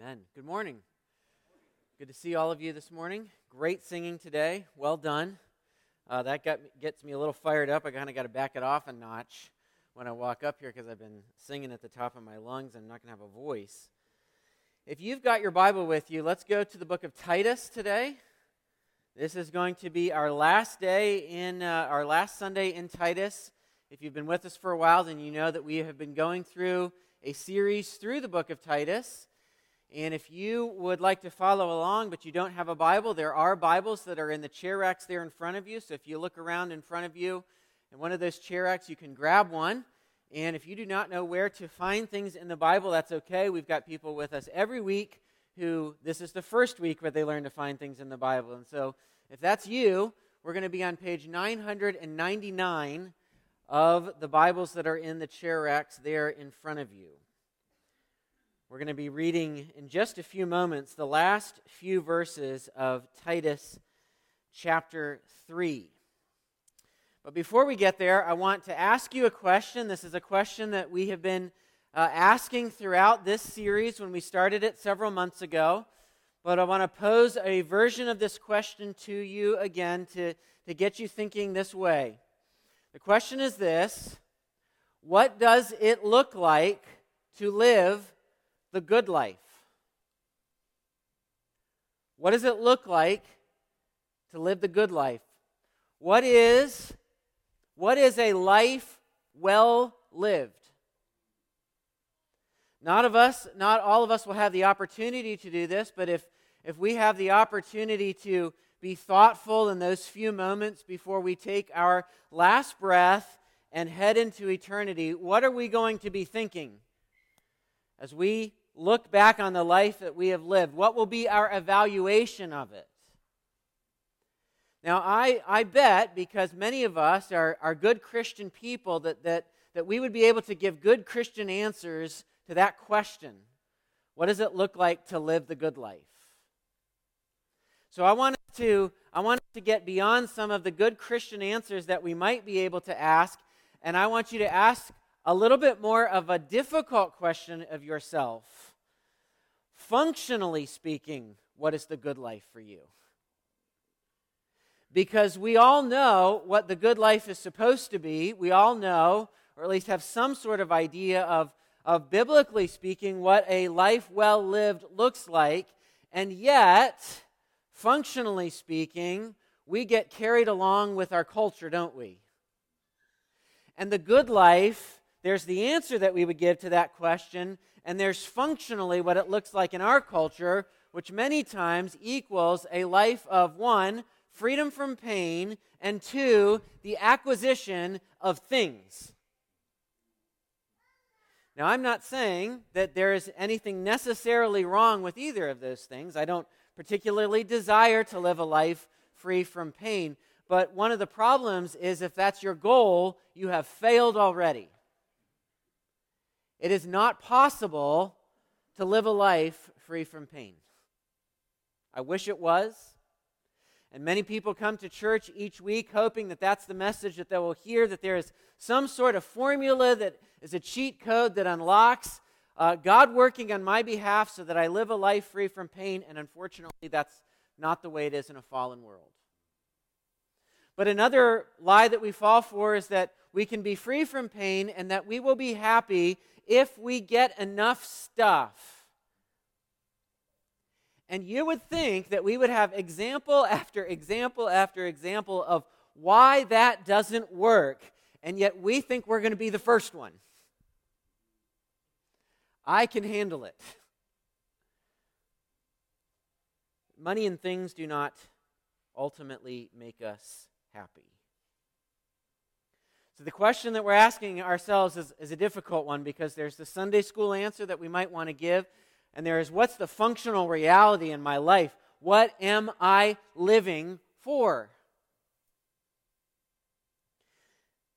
Amen. Good morning. Good to see all of you this morning. Great singing today. Well done. Uh, that got, gets me a little fired up. I kind of got to back it off a notch when I walk up here because I've been singing at the top of my lungs. I'm not going to have a voice. If you've got your Bible with you, let's go to the book of Titus today. This is going to be our last day in uh, our last Sunday in Titus. If you've been with us for a while, then you know that we have been going through a series through the book of Titus. And if you would like to follow along, but you don't have a Bible, there are Bibles that are in the chair racks there in front of you. So if you look around in front of you in one of those chair racks, you can grab one. And if you do not know where to find things in the Bible, that's okay. We've got people with us every week who this is the first week where they learn to find things in the Bible. And so if that's you, we're going to be on page 999 of the Bibles that are in the chair racks there in front of you. We're going to be reading in just a few moments the last few verses of Titus chapter 3. But before we get there, I want to ask you a question. This is a question that we have been uh, asking throughout this series when we started it several months ago. But I want to pose a version of this question to you again to, to get you thinking this way. The question is this What does it look like to live the good life? What does it look like to live the good life? What is what is a life well lived? Not of us, not all of us will have the opportunity to do this, but if if we have the opportunity to be thoughtful in those few moments before we take our last breath and head into eternity, what are we going to be thinking as we look back on the life that we have lived? What will be our evaluation of it? Now, I, I bet, because many of us are, are good Christian people, that, that, that we would be able to give good Christian answers to that question What does it look like to live the good life? So I wanted to I wanted to get beyond some of the good Christian answers that we might be able to ask, and I want you to ask a little bit more of a difficult question of yourself functionally speaking, what is the good life for you? Because we all know what the good life is supposed to be. We all know, or at least have some sort of idea of, of biblically speaking, what a life well lived looks like. And yet, functionally speaking, we get carried along with our culture, don't we? And the good life, there's the answer that we would give to that question, and there's functionally what it looks like in our culture, which many times equals a life of one, freedom from pain, and two, the acquisition of things. Now, I'm not saying that there is anything necessarily wrong with either of those things. I don't particularly desire to live a life free from pain. But one of the problems is if that's your goal, you have failed already. It is not possible to live a life free from pain. I wish it was. And many people come to church each week hoping that that's the message that they will hear, that there is some sort of formula that is a cheat code that unlocks uh, God working on my behalf so that I live a life free from pain. And unfortunately, that's not the way it is in a fallen world. But another lie that we fall for is that we can be free from pain and that we will be happy if we get enough stuff. And you would think that we would have example after example after example of why that doesn't work, and yet we think we're going to be the first one. I can handle it. Money and things do not ultimately make us happy. So, the question that we're asking ourselves is, is, a difficult one because there's the Sunday school answer that we might want to give, and there is what's the functional reality in my life? What am I living for?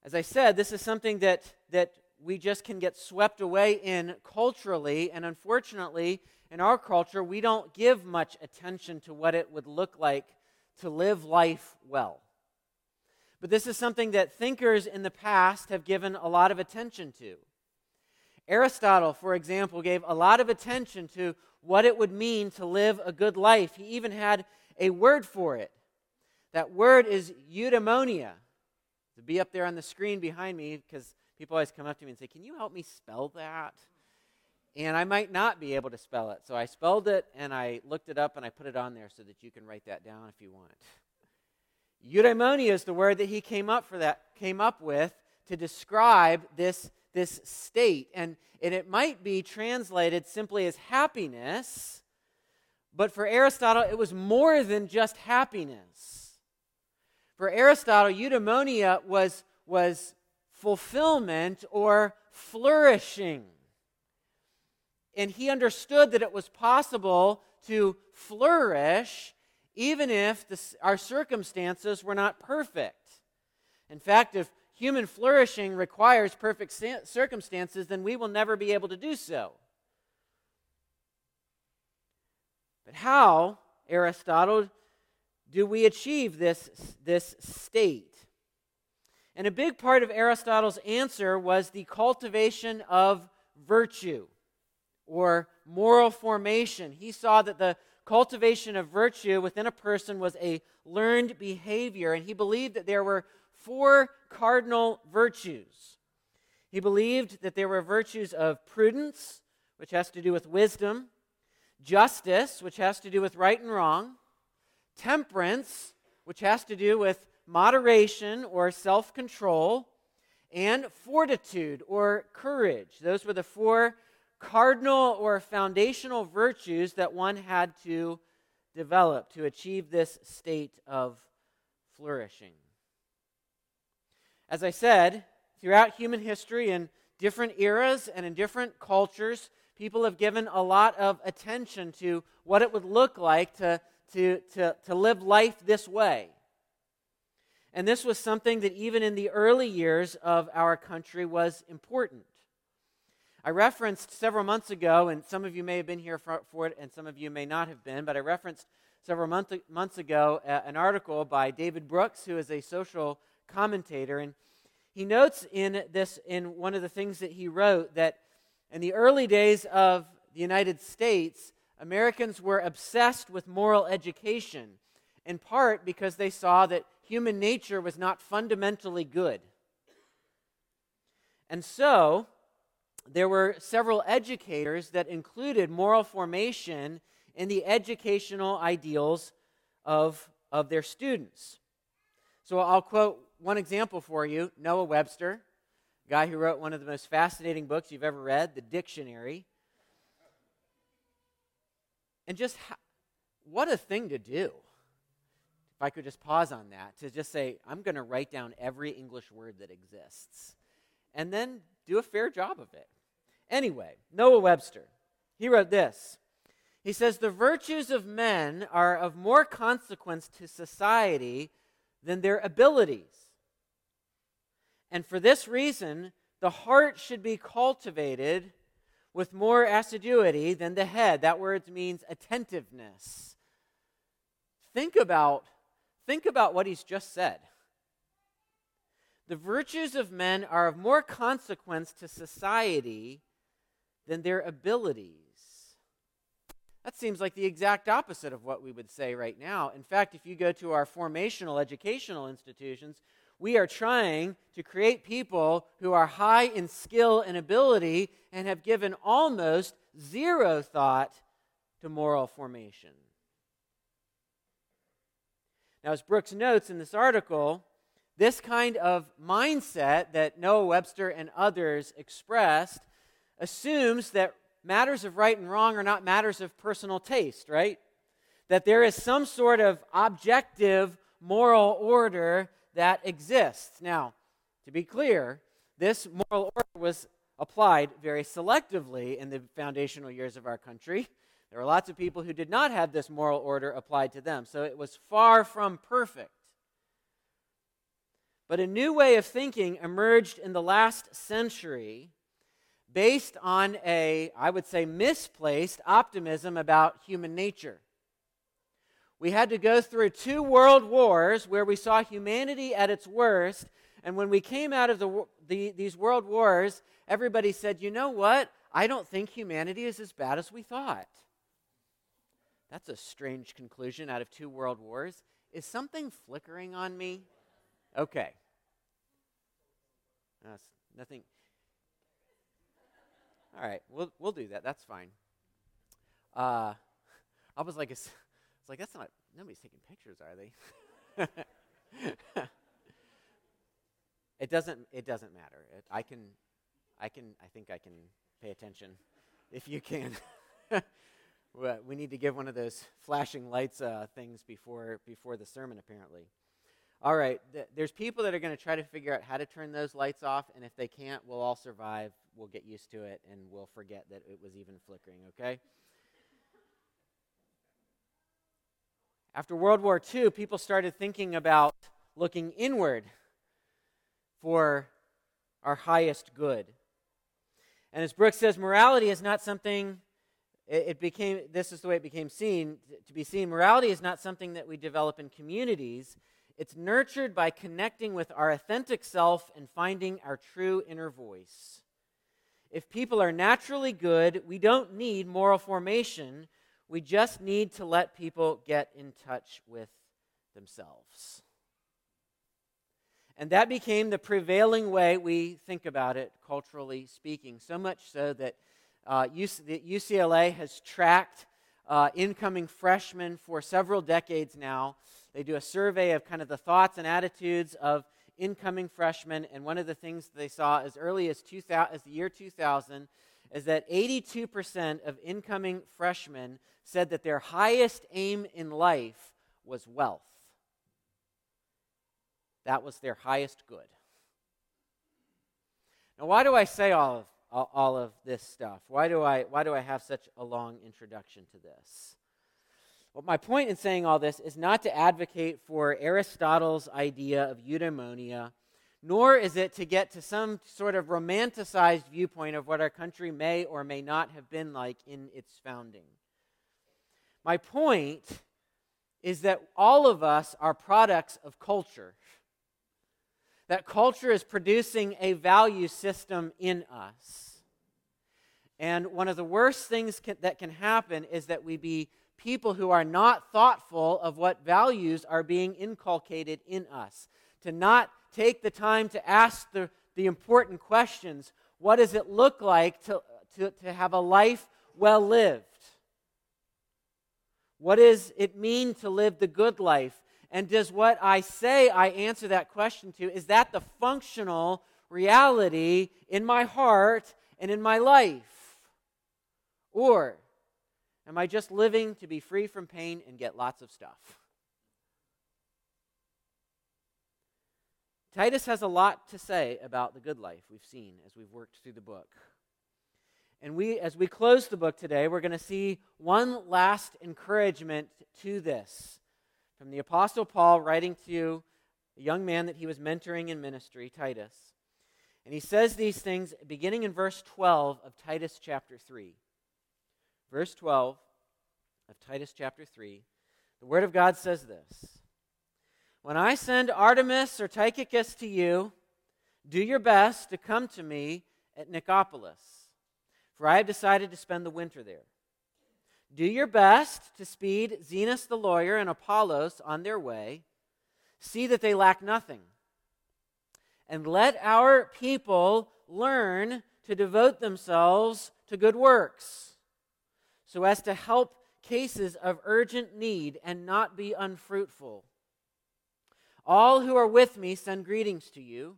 As I said, this is something that, that we just can get swept away in culturally, and unfortunately, in our culture, we don't give much attention to what it would look like to live life well. But this is something that thinkers in the past have given a lot of attention to. Aristotle, for example, gave a lot of attention to what it would mean to live a good life. He even had a word for it. That word is eudaimonia. To be up there on the screen behind me, because people always come up to me and say, Can you help me spell that? And I might not be able to spell it. So I spelled it and I looked it up and I put it on there so that you can write that down if you want. Eudaimonia is the word that he came up for that came up with to describe this, this state. And, and it might be translated simply as happiness, but for Aristotle, it was more than just happiness. For Aristotle, eudaimonia was, was fulfillment or flourishing. And he understood that it was possible to flourish even if the, our circumstances were not perfect. In fact, if human flourishing requires perfect circumstances, then we will never be able to do so. But how, Aristotle, do we achieve this, this state? And a big part of Aristotle's answer was the cultivation of virtue or moral formation. He saw that the cultivation of virtue within a person was a learned behavior, and he believed that there were four cardinal virtues. He believed that there were virtues of prudence, which has to do with wisdom, justice, which has to do with right and wrong, temperance, which has to do with moderation or self control, and fortitude or courage. Those were the four cardinal or foundational virtues that one had to develop to achieve this state of flourishing. As I said, throughout human history in different eras and in different cultures, people have given a lot of attention to what it would look like to, to, to, to live life this way. And this was something that even in the early years of our country was important. I referenced several months ago, and some of you may have been here for, for it, and some of you may not have been, but I referenced several month, months ago uh, an article by David Brooks, who is a social commentator, and he notes in this in one of the things that he wrote that in the early days of the United States, Americans were obsessed with moral education, in part because they saw that human nature was not fundamentally good. And so, there were several educators that included moral formation in the educational ideals of, of their students. So I'll quote one example for you Noah Webster, guy who wrote one of the most fascinating books you've ever read, The Dictionary. And just how, what a thing to do. If I could just pause on that, to just say, I'm going to write down every English word that exists. And then do a fair job of it. Anyway, Noah Webster, he wrote this. He says, The virtues of men are of more consequence to society than their abilities. And for this reason, the heart should be cultivated with more assiduity than the head. That word means attentiveness. Think about, think about what he's just said. The virtues of men are of more consequence to society than their abilities. That seems like the exact opposite of what we would say right now. In fact, if you go to our formational educational institutions, we are trying to create people who are high in skill and ability and have given almost zero thought to moral formation. Now, as Brooks notes in this article, this kind of mindset that Noah Webster and others expressed assumes that matters of right and wrong are not matters of personal taste, right? That there is some sort of objective moral order that exists. Now, to be clear, this moral order was applied very selectively in the foundational years of our country. There were lots of people who did not have this moral order applied to them, so it was far from perfect. But a new way of thinking emerged in the last century based on a, I would say, misplaced optimism about human nature. We had to go through two world wars where we saw humanity at its worst And when we came out of the, the, these world wars, everybody said, you know what? I don't think humanity is as bad as we thought. That's a strange conclusion out of two world wars. Is something flickering on me? Okay. Nothing. All right, we'll, we'll do that. That's fine. Uh, I was like, it's, it's like, that's not, nobody's taking pictures, are they? it doesn't, it doesn't matter. It, I can, I can, I think I can pay attention if you can. we need to give one of those flashing lights uh, things before, before the sermon, apparently. All right, th- there's people that are going to try to figure out how to turn those lights off, and if they can't, we'll all survive. We'll get used to it, and we'll forget that it was even flickering, okay? After World War II, people started thinking about looking inward for our highest good. And as Brooks says, morality is not something, it, it, became, this is the way it became seen, to be seen. Morality is not something that we develop in communities. It's nurtured by connecting with our authentic self and finding our true inner voice. If people are naturally good, we don't need moral formation. We just need to let people get in touch with themselves. And that became the prevailing way we think about it, culturally speaking. So much so that uh, UCLA has tracked uh, incoming freshmen for several decades now. They do a survey of kind of the thoughts and attitudes of incoming freshmen, and one of the things they saw as early as, 2000, as the year 2000 is that 82% of incoming freshmen said that their highest aim in life was wealth. That was their highest good. Now, why do I say all of, all, all of this stuff? Why do, I, why do I have such a long introduction to this? Well, my point in saying all this is not to advocate for Aristotle's idea of eudaimonia, nor is it to get to some sort of romanticized viewpoint of what our country may or may not have been like in its founding. My point is that all of us are products of culture. That culture is producing a value system in us. And one of the worst things can, that can happen is that we be people who are not thoughtful of what values are being inculcated in us. To not take the time to ask the, the important questions what does it look like to, to, to have a life well lived? What does it mean to live the good life? And does what I say I answer that question to, is that the functional reality in my heart and in my life? Or am I just living to be free from pain and get lots of stuff? Titus has a lot to say about the good life we've seen as we've worked through the book. And we, as we close the book today, we're going to see one last encouragement to this from the Apostle Paul writing to a young man that he was mentoring in ministry, Titus. And he says these things beginning in verse 12 of Titus chapter 3. Verse 12 of Titus chapter 3. The Word of God says this When I send Artemas or Tychicus to you, do your best to come to me at Nicopolis for I have decided to spend the winter there. Do your best to speed Zenas the lawyer and Apollos on their way. See that they lack nothing. And let our people learn to devote themselves to good works, so as to help cases of urgent need and not be unfruitful. All who are with me send greetings to you.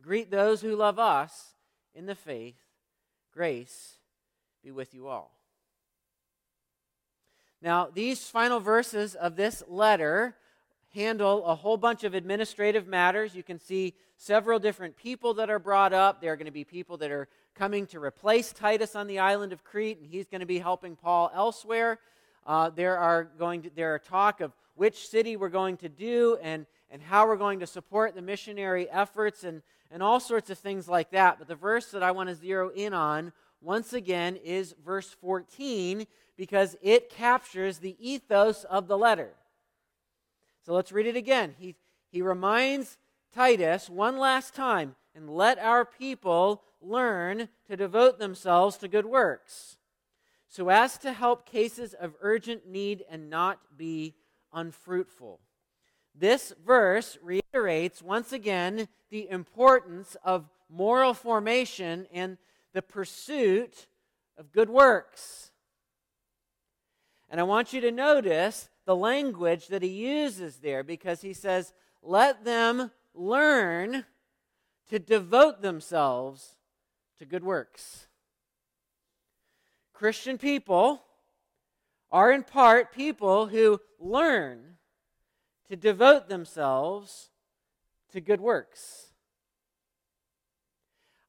Greet those who love us in the faith. Grace be with you all. Now, these final verses of this letter handle a whole bunch of administrative matters. You can see several different people that are brought up. There are going to be people that are coming to replace Titus on the island of Crete, and he's going to be helping Paul elsewhere. Uh, there are going to, there are talk of which city we're going to do and, and how we're going to support the missionary efforts and, and all sorts of things like that. But the verse that I want to zero in on once again is verse 14 because it captures the ethos of the letter. So let's read it again. He, he reminds Titus one last time and let our people learn to devote themselves to good works, so as to help cases of urgent need and not be unfruitful. This verse reiterates once again the importance of moral formation and the pursuit of good works. And I want you to notice the language that he uses there because he says, Let them learn to devote themselves to good works. Christian people are in part people who learn to devote themselves to good works.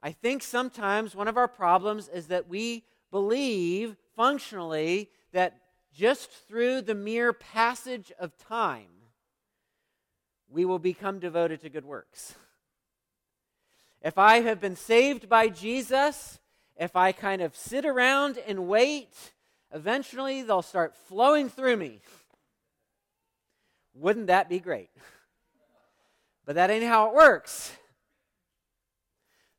I think sometimes one of our problems is that we believe functionally that just through the mere passage of time, we will become devoted to good works. If I have been saved by Jesus, if I kind of sit around and wait, eventually they'll start flowing through me. Wouldn't that be great? But that ain't how it works.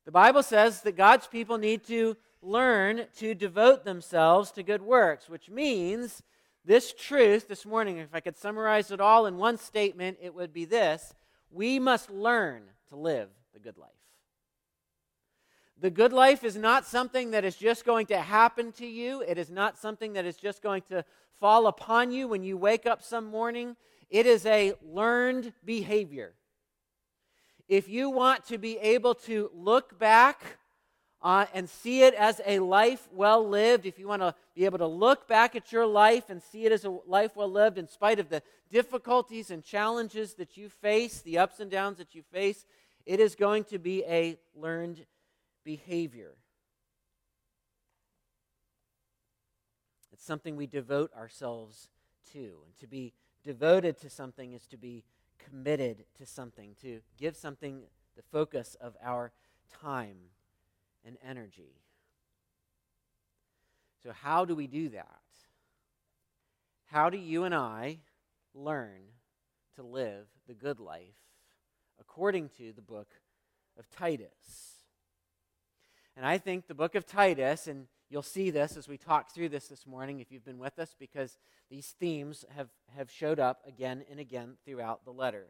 The Bible says that God's people need to learn to devote themselves to good works, which means this truth this morning, if I could summarize it all in one statement, it would be this we must learn to live the good life. The good life is not something that is just going to happen to you. It is not something that is just going to fall upon you when you wake up some morning. It is a learned behavior. If you want to be able to look back uh, and see it as a life well lived, if you want to be able to look back at your life and see it as a life well lived in spite of the difficulties and challenges that you face, the ups and downs that you face, it is going to be a learned behavior. It's something we devote ourselves to. And to be devoted to something is to be committed to something, to give something the focus of our time and energy. So, how do we do that? How do you and I learn to live the good life according to the book of Titus? And I think the book of Titus, and you'll see this as we talk through this this morning if you've been with us, because these themes have, have showed up again and again throughout the letter.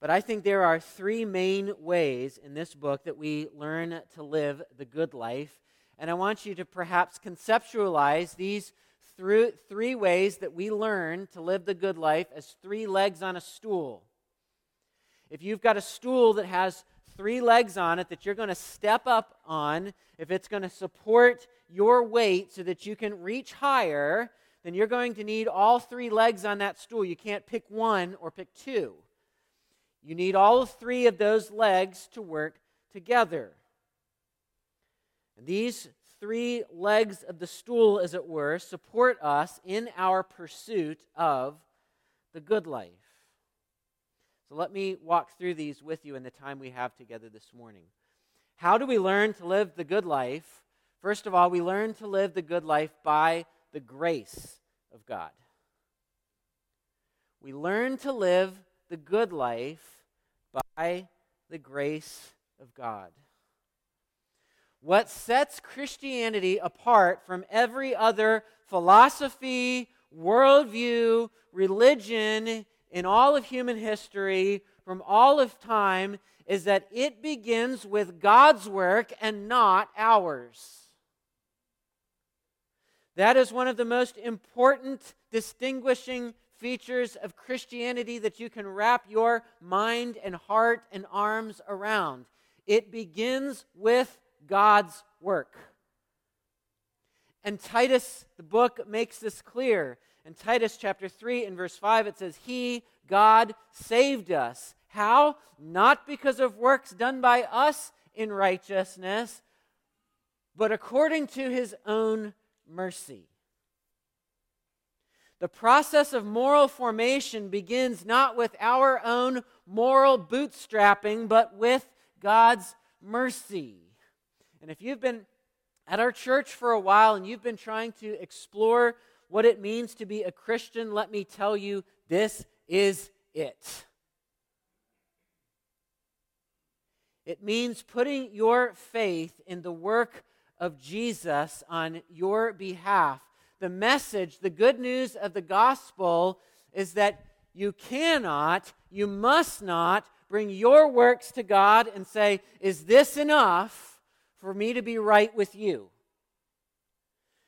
But I think there are three main ways in this book that we learn to live the good life. And I want you to perhaps conceptualize these three ways that we learn to live the good life as three legs on a stool. If you've got a stool that has three legs on it that you're going to step up on, if it's going to support your weight so that you can reach higher, then you're going to need all three legs on that stool. You can't pick one or pick two. You need all three of those legs to work together. And these three legs of the stool, as it were, support us in our pursuit of the good life. So let me walk through these with you in the time we have together this morning. How do we learn to live the good life? First of all, we learn to live the good life by the grace of God. We learn to live the good life by the grace of God. What sets Christianity apart from every other philosophy, worldview, religion in all of human history, from all of time, is that it begins with God's work and not ours. That is one of the most important distinguishing features of Christianity that you can wrap your mind and heart and arms around. It begins with God's work. And Titus, the book, makes this clear. In Titus chapter 3 and verse 5, it says, He, God, saved us. How? Not because of works done by us in righteousness, but according to his own mercy. The process of moral formation begins not with our own moral bootstrapping, but with God's mercy. And if you've been at our church for a while and you've been trying to explore what it means to be a Christian, let me tell you, this is it. It means putting your faith in the work of Jesus on your behalf. The message, the good news of the gospel is that you cannot, you must not bring your works to God and say, Is this enough for me to be right with you?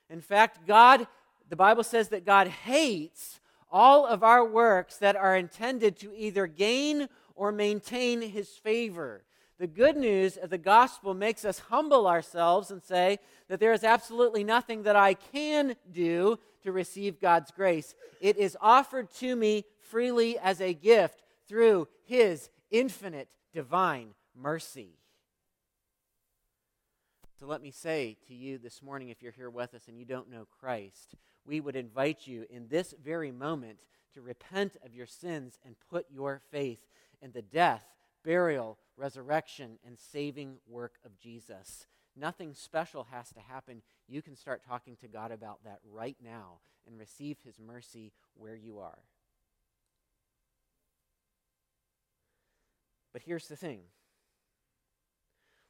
In fact, God, the Bible says that God hates all of our works that are intended to either gain or maintain his favor. The good news of the gospel makes us humble ourselves and say that there is absolutely nothing that I can do to receive God's grace. It is offered to me freely as a gift through his infinite divine mercy. So let me say to you this morning, if you're here with us and you don't know Christ, we would invite you in this very moment to repent of your sins and put your faith in the death, burial, resurrection, and saving work of Jesus. Nothing special has to happen. You can start talking to God about that right now and receive His mercy where you are. But here's the thing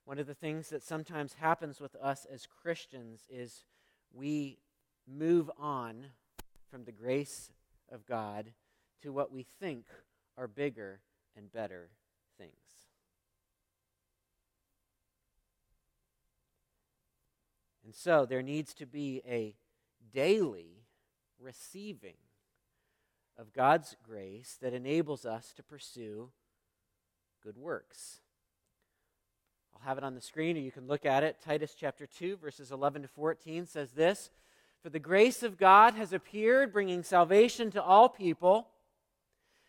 one of the things that sometimes happens with us as Christians is we move on from the grace of God to what we think are bigger and better things. And so there needs to be a daily receiving of God's grace that enables us to pursue good works. I'll have it on the screen or you can look at it. Titus chapter 2, verses 11 to 14 says this For the grace of God has appeared, bringing salvation to all people,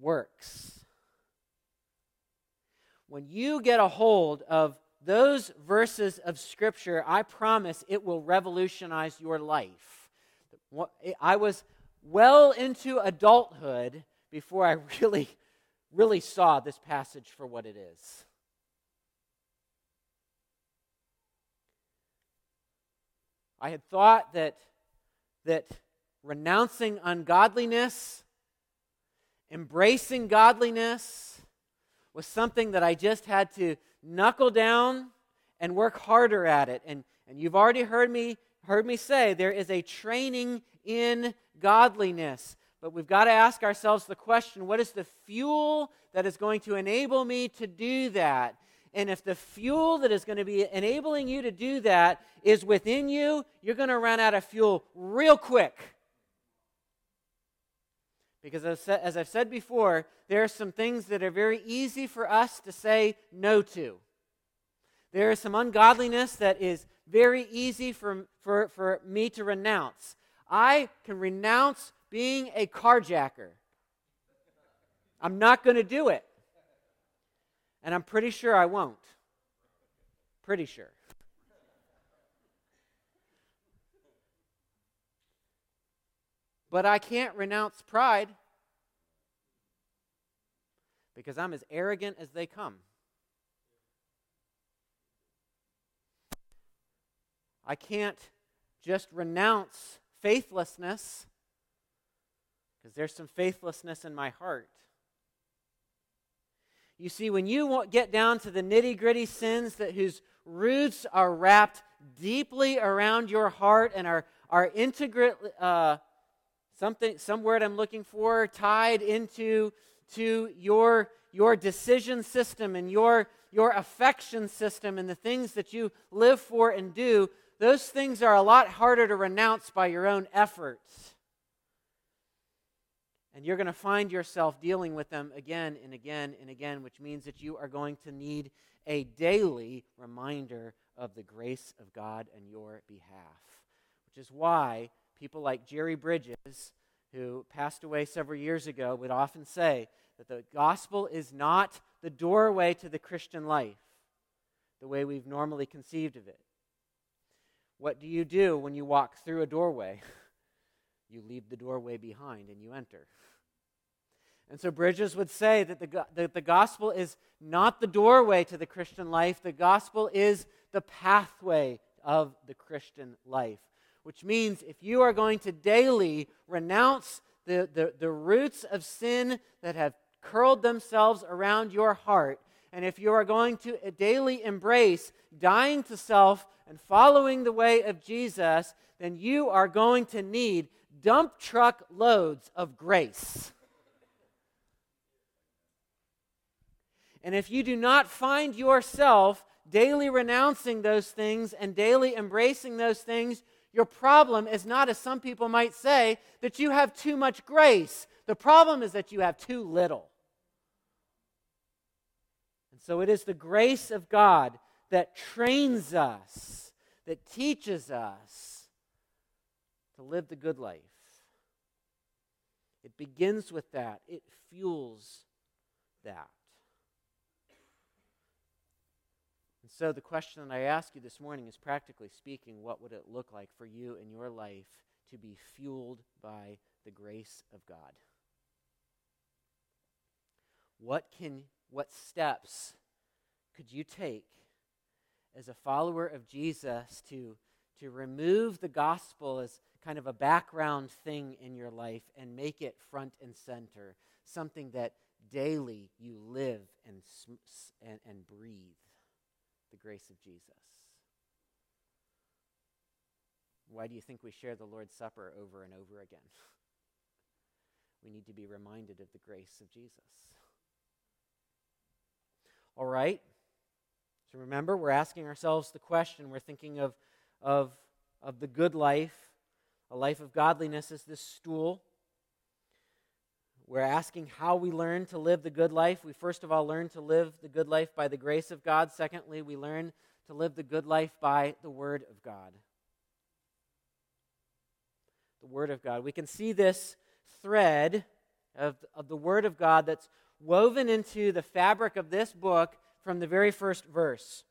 works. When you get a hold of those verses of Scripture, I promise it will revolutionize your life. I was well into adulthood before I really, really saw this passage for what it is. I had thought that, that renouncing ungodliness, embracing godliness, was something that I just had to knuckle down and work harder at it. And, and you've already heard me, heard me say there is a training in godliness. But we've got to ask ourselves the question what is the fuel that is going to enable me to do that? And if the fuel that is going to be enabling you to do that is within you, you're going to run out of fuel real quick. Because as I've said before, there are some things that are very easy for us to say no to. There is some ungodliness that is very easy for, for, for me to renounce. I can renounce being a carjacker. I'm not going to do it. And I'm pretty sure I won't. Pretty sure. But I can't renounce pride because I'm as arrogant as they come. I can't just renounce faithlessness because there's some faithlessness in my heart. You see, when you get down to the nitty gritty sins that whose roots are wrapped deeply around your heart and are, are integrate, uh, something, some word I'm looking for, tied into to your, your decision system and your, your affection system and the things that you live for and do, those things are a lot harder to renounce by your own efforts. And you're going to find yourself dealing with them again and again and again, which means that you are going to need a daily reminder of the grace of God on your behalf. Which is why people like Jerry Bridges, who passed away several years ago, would often say that the gospel is not the doorway to the Christian life. the way we've normally conceived of it. What do you do when you walk through a doorway? You leave the doorway behind and you enter. And so Bridges would say that the, that the gospel is not the doorway to the Christian life, the gospel is the pathway of the Christian life. Which means if you are going to daily renounce the, the, the roots of sin that have curled themselves around your heart, and if you are going to daily embrace dying to self and following the way of Jesus, then you are going to need dump truck loads of grace. And if you do not find yourself daily renouncing those things and daily embracing those things, your problem is not, as some people might say, that you have too much grace. The problem is that you have too little. And so it is the grace of God that trains us, that teaches us to live the good life. It begins with that, it fuels that. And so, the question that I ask you this morning is practically speaking, what would it look like for you in your life to be fueled by the grace of God? What can what steps could you take as a follower of Jesus to, to remove the gospel as kind of a background thing in your life and make it front and center, something that daily you live and, and, and breathe the grace of Jesus? Why do you think we share the Lord's Supper over and over again? We need to be reminded of the grace of Jesus. All right? So remember, we're asking ourselves the question, we're thinking of, of, of the good life. A life of godliness is this stool. We're asking how we learn to live the good life. We first of all learn to live the good life by the grace of God. Secondly, we learn to live the good life by the Word of God. The Word of God. We can see this thread of, of the Word of God that's woven into the fabric of this book from the very first verse.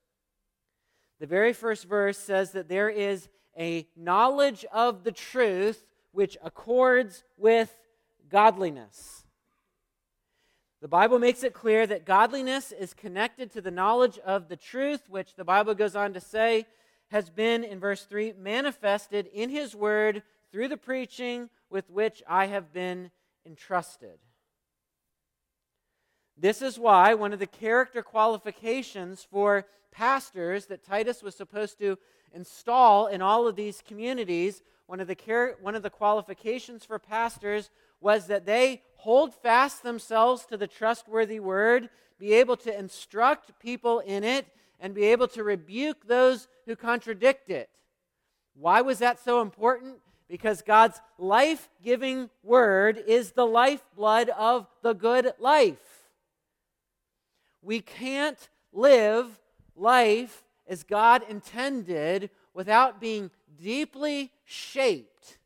The very first verse says that there is a knowledge of the truth which accords with godliness. The Bible makes it clear that godliness is connected to the knowledge of the truth, which the Bible goes on to say has been, in verse 3, manifested in His Word through the preaching with which I have been entrusted. This is why one of the character qualifications for pastors that Titus was supposed to install in all of these communities, one of the, char- one of the qualifications for pastors was that they hold fast themselves to the trustworthy word, be able to instruct people in it, and be able to rebuke those who contradict it. Why was that so important? Because God's life giving word is the lifeblood of the good life. We can't live life as God intended without being deeply shaped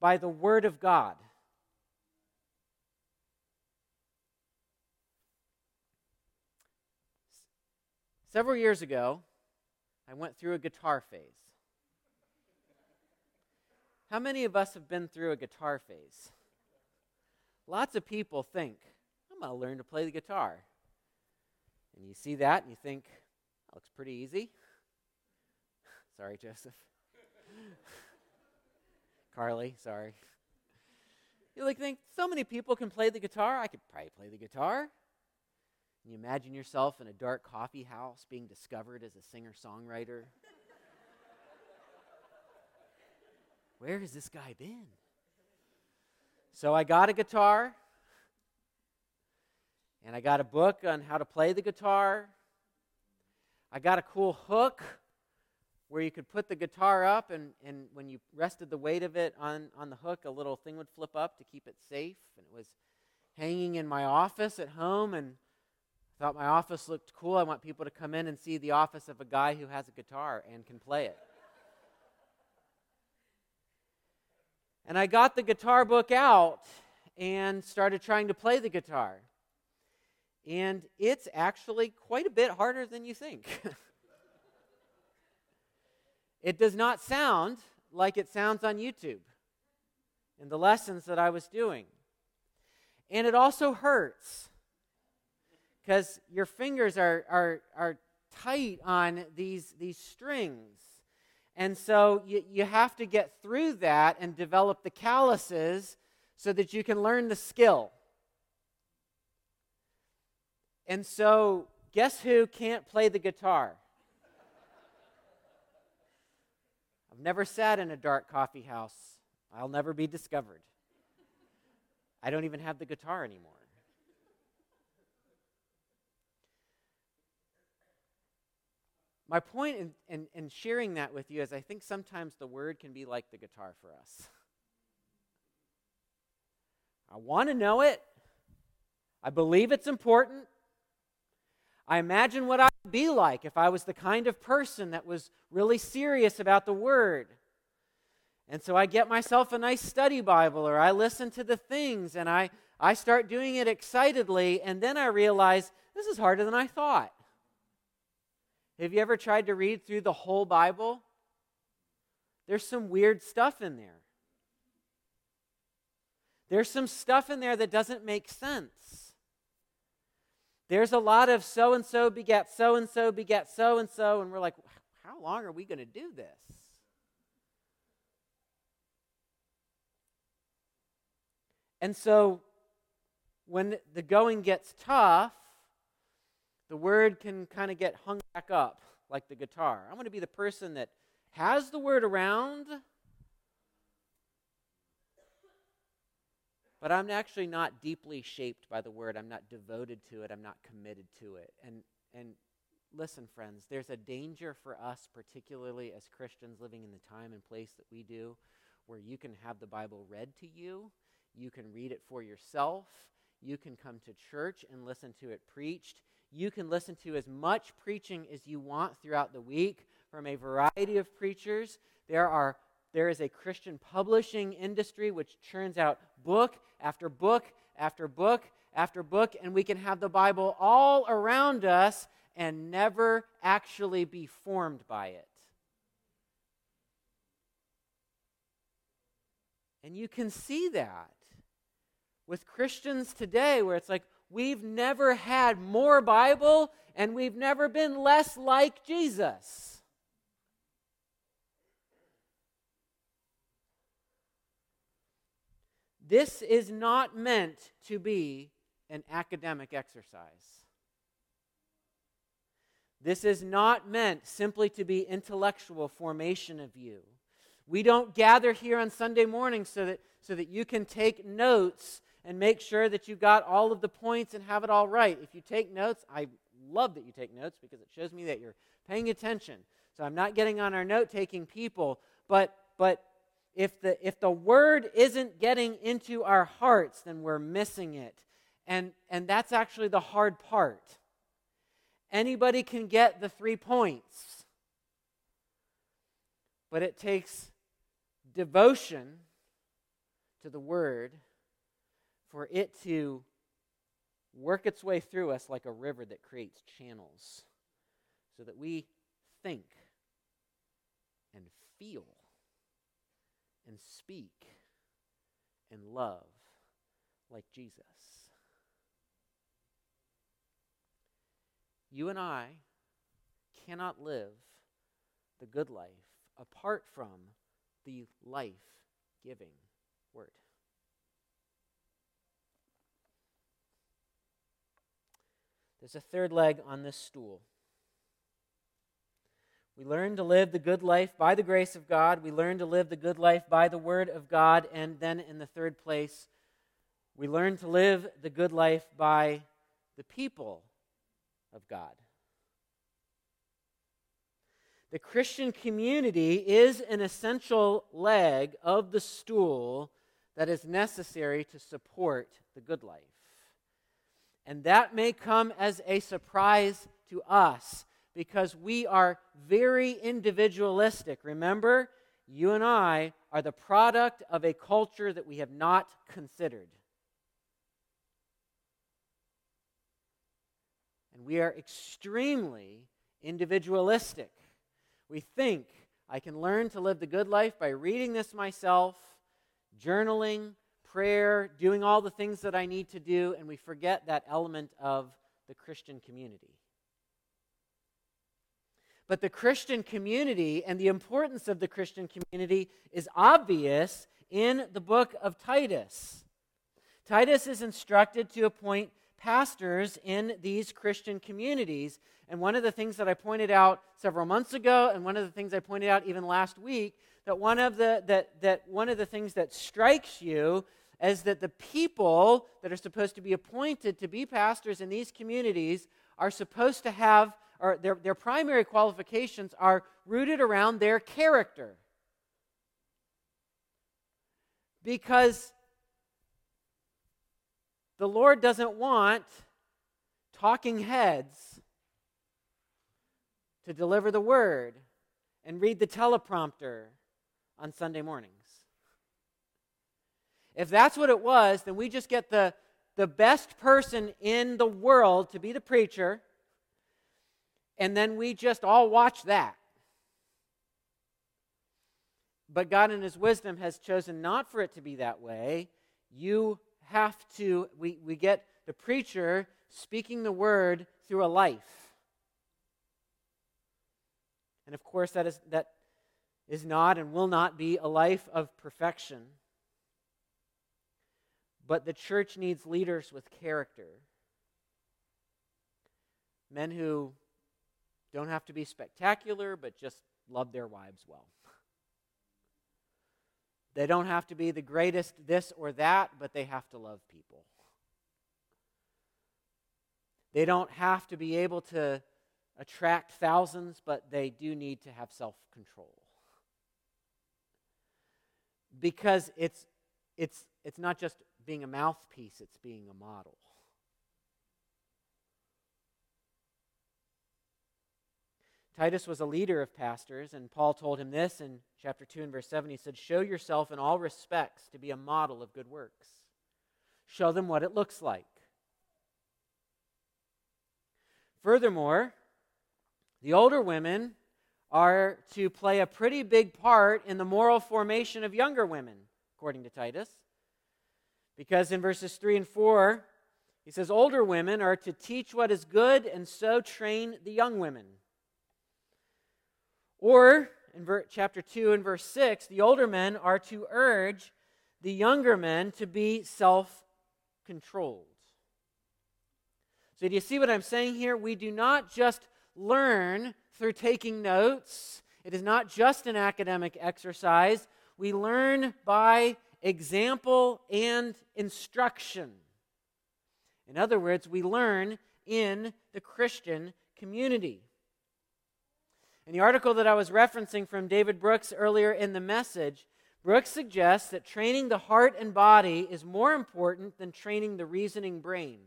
by the Word of God. Several years ago, I went through a guitar phase. How many of us have been through a guitar phase? Lots of people think, I'm going to learn to play the guitar. And you see that and you think, that looks pretty easy. sorry, Joseph. Carly, sorry. You like think so many people can play the guitar. I could probably play the guitar. And you imagine yourself in a dark coffee house being discovered as a singer songwriter. Where has this guy been? So I got a guitar. And I got a book on how to play the guitar. I got a cool hook where you could put the guitar up, and, and when you rested the weight of it on, on the hook, a little thing would flip up to keep it safe. And it was hanging in my office at home, and I thought my office looked cool. I want people to come in and see the office of a guy who has a guitar and can play it. and I got the guitar book out and started trying to play the guitar. And it's actually quite a bit harder than you think. it does not sound like it sounds on YouTube in the lessons that I was doing. And it also hurts because your fingers are, are, are tight on these, these strings. And so you, you have to get through that and develop the calluses so that you can learn the skill. And so, guess who can't play the guitar? I've never sat in a dark coffee house. I'll never be discovered. I don't even have the guitar anymore. My point in, in, in, sharing that with you is I think sometimes the word can be like the guitar for us. I want to know it. I believe it's important. I imagine what I would be like if I was the kind of person that was really serious about the word. And so I get myself a nice study Bible or I listen to the things and I, I start doing it excitedly, and then I realize this is harder than I thought. Have you ever tried to read through the whole Bible? There's some weird stuff in there. There's some stuff in there that doesn't make sense. There's a lot of so and so begat so and so begat so and so, and we're like, how long are we going to do this? And so when the going gets tough, the word can kind of get hung back up like the guitar. I'm going to be the person that has the word around, but I'm actually not deeply shaped by the word. I'm not devoted to it. I'm not committed to it. And, and listen, friends, there's a danger for us, particularly as Christians living in the time and place that we do, where you can have the Bible read to you, you can read it for yourself, you can come to church and listen to it preached. You can listen to as much preaching as you want throughout the week from a variety of preachers. There are there is a Christian publishing industry which churns out book after book after book after book, and we can have the Bible all around us and never actually be formed by it. And you can see that with Christians today, where it's like, we've never had more Bible and we've never been less like Jesus. This is not meant to be an academic exercise. This is not meant simply to be intellectual formation of you. We don't gather here on Sunday morning so that, so that you can take notes and make sure that you got all of the points and have it all right. If you take notes, I love that you take notes because it shows me that you're paying attention. So I'm not getting on our note taking people, but but if the, if the word isn't getting into our hearts, then we're missing it. And, and that's actually the hard part. Anybody can get the three points, but it takes devotion to the word for it to work its way through us like a river that creates channels so that we think and feel and speak and love like Jesus. You and I cannot live the good life apart from the life giving word. There's a third leg on this stool. We learn to live the good life by the grace of God. We learn to live the good life by the Word of God. And then, in the third place, we learn to live the good life by the people of God. The Christian community is an essential leg of the stool that is necessary to support the good life. And that may come as a surprise to us because we are very individualistic. Remember, you and I are the product of a culture that we have not considered. And we are extremely individualistic. We think I can learn to live the good life by reading this myself, journaling, prayer, doing all the things that I need to do, and we forget that element of the Christian community. But the Christian community and the importance of the Christian community is obvious in the book of Titus. Titus is instructed to appoint pastors in these Christian communities. And one of the things that I pointed out several months ago, and one of the things I pointed out even last week, that one of the, that, that one of the things that strikes you is that the people that are supposed to be appointed to be pastors in these communities are supposed to have, or their, their primary qualifications are rooted around their character. Because the Lord doesn't want talking heads to deliver the word and read the teleprompter on Sunday mornings. If that's what it was, then we just get the, the best person in the world to be the preacher, and then we just all watch that. But God, in His wisdom, has chosen not for it to be that way. You have to, we, we get the preacher speaking the word through a life. And of course, that is, that is not and will not be a life of perfection. But the church needs leaders with character. Men who don't have to be spectacular, but just love their wives well. They don't have to be the greatest this or that, but they have to love people. They don't have to be able to attract thousands, but they do need to have self control. Because it's, it's, it's not just being a mouthpiece, it's being a model. Titus was a leader of pastors, and Paul told him this in chapter 2 and verse 7. He said, Show yourself in all respects to be a model of good works. Show them what it looks like. Furthermore, the older women are to play a pretty big part in the moral formation of younger women, according to Titus. Because in verses 3 and 4, he says, Older women are to teach what is good and so train the young women. Or, in ver- chapter 2 and verse 6, the older men are to urge the younger men to be self controlled. So, do you see what I'm saying here? We do not just learn through taking notes, it is not just an academic exercise. We learn by example and instruction. In other words, we learn in the Christian community. In the article that I was referencing from David Brooks earlier in the message, Brooks suggests that training the heart and body is more important than training the reasoning brain.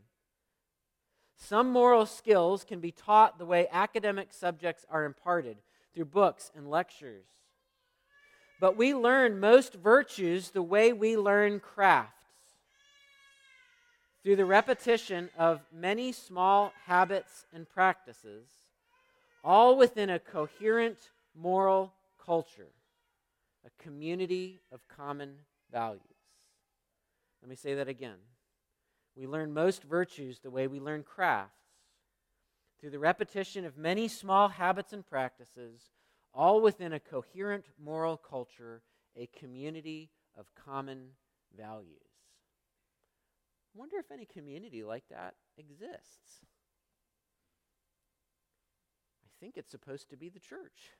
Some moral skills can be taught the way academic subjects are imparted through books and lectures. But we learn most virtues the way we learn crafts through the repetition of many small habits and practices all within a coherent moral culture, a community of common values. Let me say that again. We learn most virtues the way we learn crafts, through the repetition of many small habits and practices, all within a coherent moral culture, a community of common values. I wonder if any community like that exists I think it's supposed to be the church.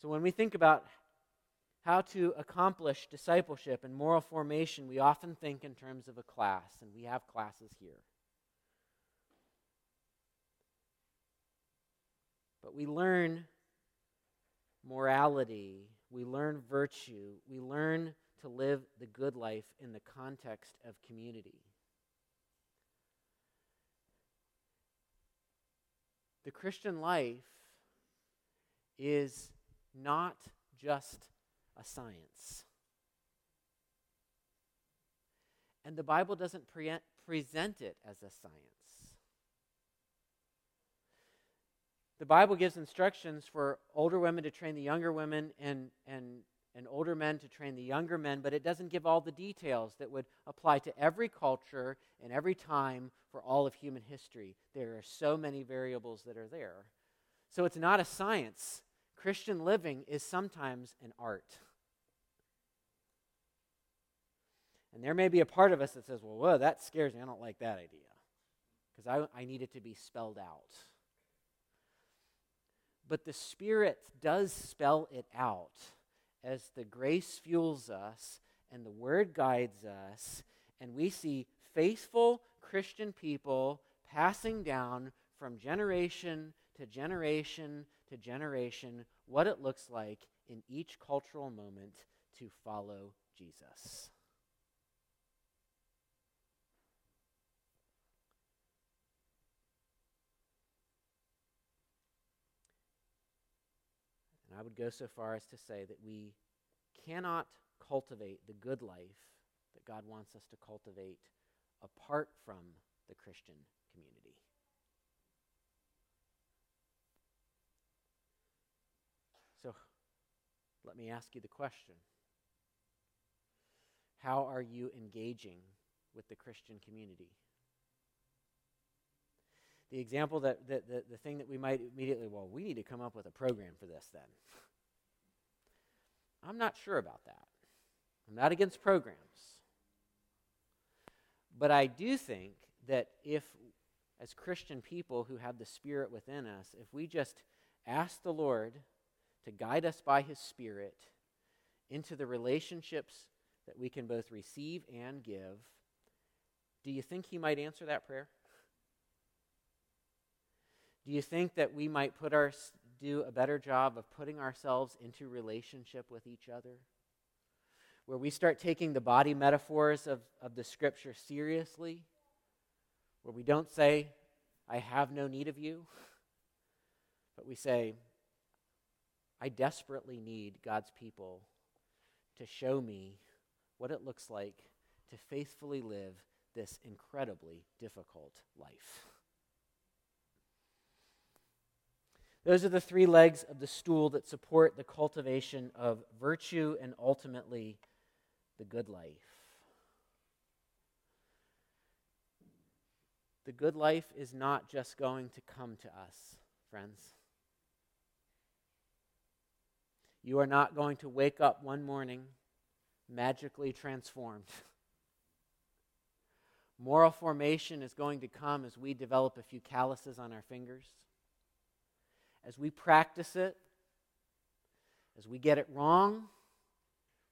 So when we think about how to accomplish discipleship and moral formation, we often think in terms of a class, and we have classes here. But we learn morality, we learn virtue, we learn to live the good life in the context of community. the Christian life is not just a science. And the Bible doesn't pre- present it as a science. The Bible gives instructions for older women to train the younger women and, and, and older men to train the younger men, but it doesn't give all the details that would apply to every culture and every time for all of human history. There are so many variables that are there. So it's not a science. Christian living is sometimes an art. And there may be a part of us that says, well, whoa, that scares me. I don't like that idea. Because I, I need it to be spelled out. But the Spirit does spell it out as the grace fuels us and the Word guides us, and we see faithful Christian people passing down from generation to generation to generation what it looks like in each cultural moment to follow Jesus. And I would go so far as to say that we cannot cultivate the good life that God wants us to cultivate apart from the Christian community. So let me ask you the question How are you engaging with the Christian community? The example that, that, that the thing that we might immediately, well, we need to come up with a program for this then. I'm not sure about that. I'm not against programs. But I do think that if, as Christian people who have the Spirit within us, if we just ask the Lord to guide us by His Spirit into the relationships that we can both receive and give, do you think He might answer that prayer? Do you think that we might put our, do a better job of putting ourselves into relationship with each other? Where we start taking the body metaphors of, of the scripture seriously? Where we don't say, I have no need of you, but we say, I desperately need God's people to show me what it looks like to faithfully live this incredibly difficult life. Those are the three legs of the stool that support the cultivation of virtue and ultimately the good life. The good life is not just going to come to us, friends. You are not going to wake up one morning magically transformed. Moral formation is going to come as we develop a few calluses on our fingers as we practice it, as we get it wrong,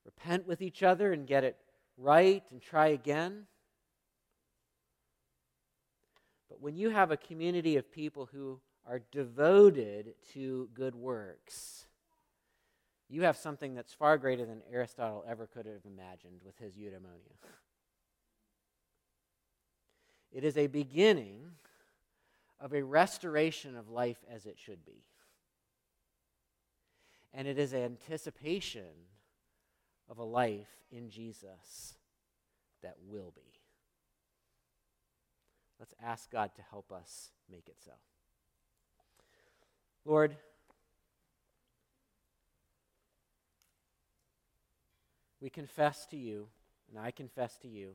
repent with each other and get it right and try again. But when you have a community of people who are devoted to good works, you have something that's far greater than Aristotle ever could have imagined with his eudaimonia. It is a beginning of a restoration of life as it should be. And it is anticipation of a life in Jesus that will be. Let's ask God to help us make it so. Lord, we confess to you, and I confess to you,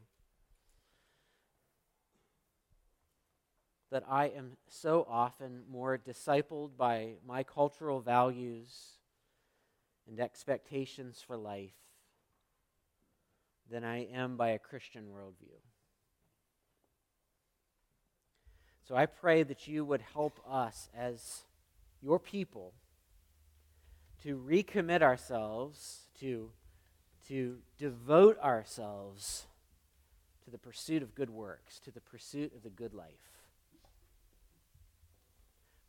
that I am so often more discipled by my cultural values and expectations for life than I am by a Christian worldview. So I pray that you would help us as your people to recommit ourselves, to, to devote ourselves to the pursuit of good works, to the pursuit of the good life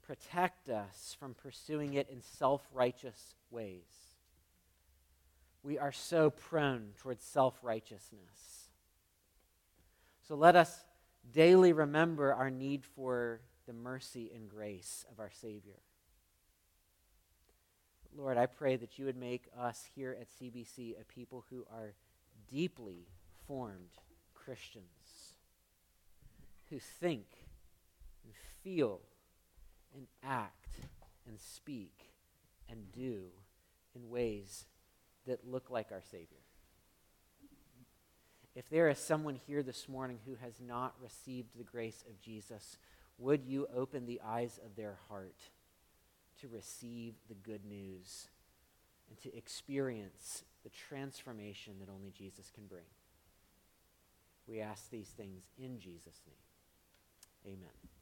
protect us from pursuing it in self righteous ways. We are so prone towards self righteousness. So let us daily remember our need for the mercy and grace of our Savior. Lord, I pray that you would make us here at CBC a people who are deeply formed Christians, who think and feel and act and speak and do in ways that look like our Savior. If there is someone here this morning who has not received the grace of Jesus, would you open the eyes of their heart to receive the good news and to experience the transformation that only Jesus can bring? We ask these things in Jesus' name. Amen.